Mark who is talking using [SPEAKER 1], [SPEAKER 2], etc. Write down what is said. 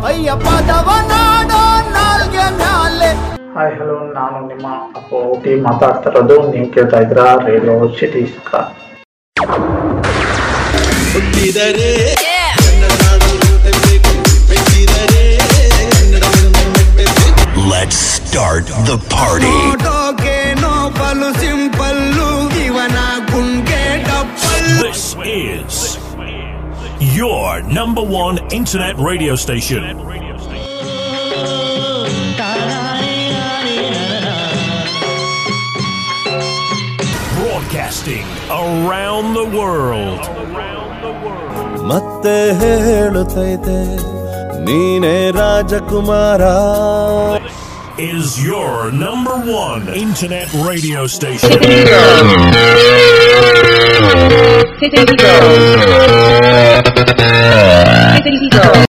[SPEAKER 1] ಅಯ್ಯ ಪದವ ನಾಡೋ ನಾಲ್ಗೆ ಮ್ಯಾಲೆ
[SPEAKER 2] ಹಾಯ್ ಹಲೋ ನಾನು ನಿಮ್ಮ ಅಪ್ಪ ಊಟಿ ಮಾತಾಡ್ತಾ ಇರೋದು ನೀವು ಕೇಳ್ತಾ ಇದ್ದೀರಾ ರೇಲೋ ಸಿಟಿ ಸ್ಕಾ
[SPEAKER 3] ಹುಟ್ಟಿದರೆ
[SPEAKER 4] Let's start the party.
[SPEAKER 1] ನೋಟೋಕೇನೋ ಬಲು ಸಿಂಪಲ್ಲು ಇವನ ಗುಂಗೆ ಡಪ್ಪಲ್ಲು
[SPEAKER 5] This is your number one internet radio station. Broadcasting around the world.
[SPEAKER 3] ಮತ್ತೆ ಹೇಳುತ್ತೈತೆ ನೀನೇ ರಾಜಕುಮಾರ
[SPEAKER 5] Is your number one internet radio station.
[SPEAKER 6] Te felicito.